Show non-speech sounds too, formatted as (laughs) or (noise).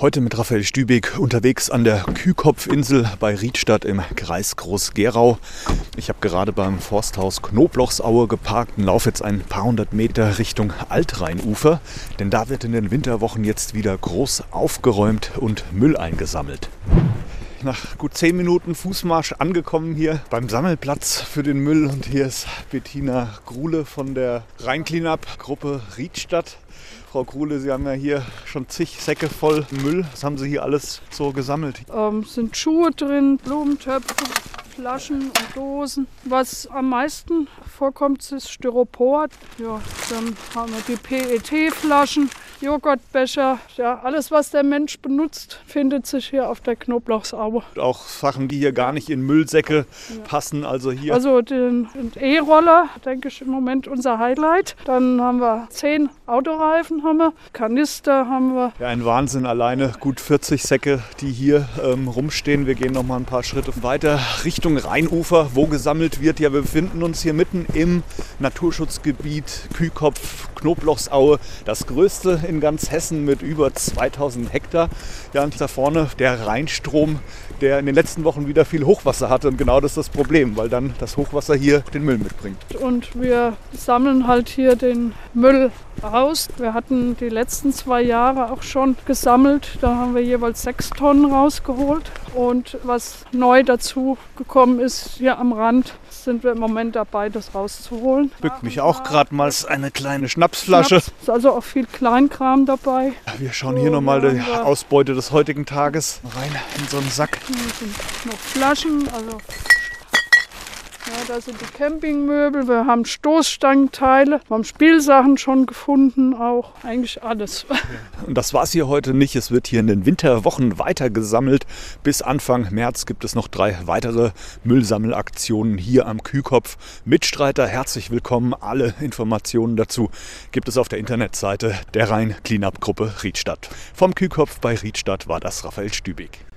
Heute mit Raphael Stübig unterwegs an der Kühkopfinsel bei Riedstadt im Kreis Groß-Gerau. Ich habe gerade beim Forsthaus Knoblauchsaue geparkt und laufe jetzt ein paar hundert Meter Richtung Altrheinufer, denn da wird in den Winterwochen jetzt wieder groß aufgeräumt und Müll eingesammelt nach gut zehn Minuten Fußmarsch angekommen hier beim Sammelplatz für den Müll. Und hier ist Bettina Grule von der Rhein-Cleanup-Gruppe Riedstadt. Frau Krule, Sie haben ja hier schon zig Säcke voll Müll. Was haben Sie hier alles so gesammelt? Ähm, sind Schuhe drin, Blumentöpfe, Flaschen und Dosen. Was am meisten vorkommt, ist Styropor. Ja, dann haben wir die PET-Flaschen, Joghurtbecher. Ja, alles, was der Mensch benutzt, findet sich hier auf der Knoblauchsaue. Auch Sachen, die hier gar nicht in Müllsäcke ja. passen. Also hier. Also den E-Roller, denke ich, im Moment unser Highlight. Dann haben wir zehn Autoreifen, haben wir, Kanister haben wir. Ja, ein Wahnsinn alleine. Gut 40 Säcke, die hier ähm, rumstehen. Wir gehen noch mal ein paar Schritte weiter Richtung Rheinufer, wo gesammelt wird. Ja, wir befinden uns hier mitten im Naturschutzgebiet Kühkopf, Knoblauchsaue, das größte in ganz Hessen mit über 2000 Hektar. Ja, und da vorne der Rheinstrom, der in den letzten Wochen wieder viel Hochwasser hatte. Und genau das ist das Problem, weil dann das Hochwasser hier den Müll mitbringt. Und wir sammeln halt hier den Müll aus. Wir hatten die letzten zwei Jahre auch schon gesammelt. Da haben wir jeweils sechs Tonnen rausgeholt. Und was neu dazu gekommen ist, hier am Rand, sind wir im Moment dabei, das rauszuholen. Bückt mich auch gerade mal eine kleine Schnapsflasche. Schnaps, ist also auch viel Kleinkram dabei. Wir schauen hier nochmal die Ausbeute des heutigen Tages rein in so einen Sack. Hier sind noch Flaschen, also ja, da sind die Campingmöbel, wir haben Stoßstangenteile, wir haben Spielsachen schon gefunden, auch eigentlich alles. (laughs) Und das war es hier heute nicht. Es wird hier in den Winterwochen weiter gesammelt. Bis Anfang März gibt es noch drei weitere Müllsammelaktionen hier am Kühkopf. Mitstreiter, herzlich willkommen. Alle Informationen dazu gibt es auf der Internetseite der Rhein Cleanup Gruppe Riedstadt. Vom Kühkopf bei Riedstadt war das Raphael Stübig.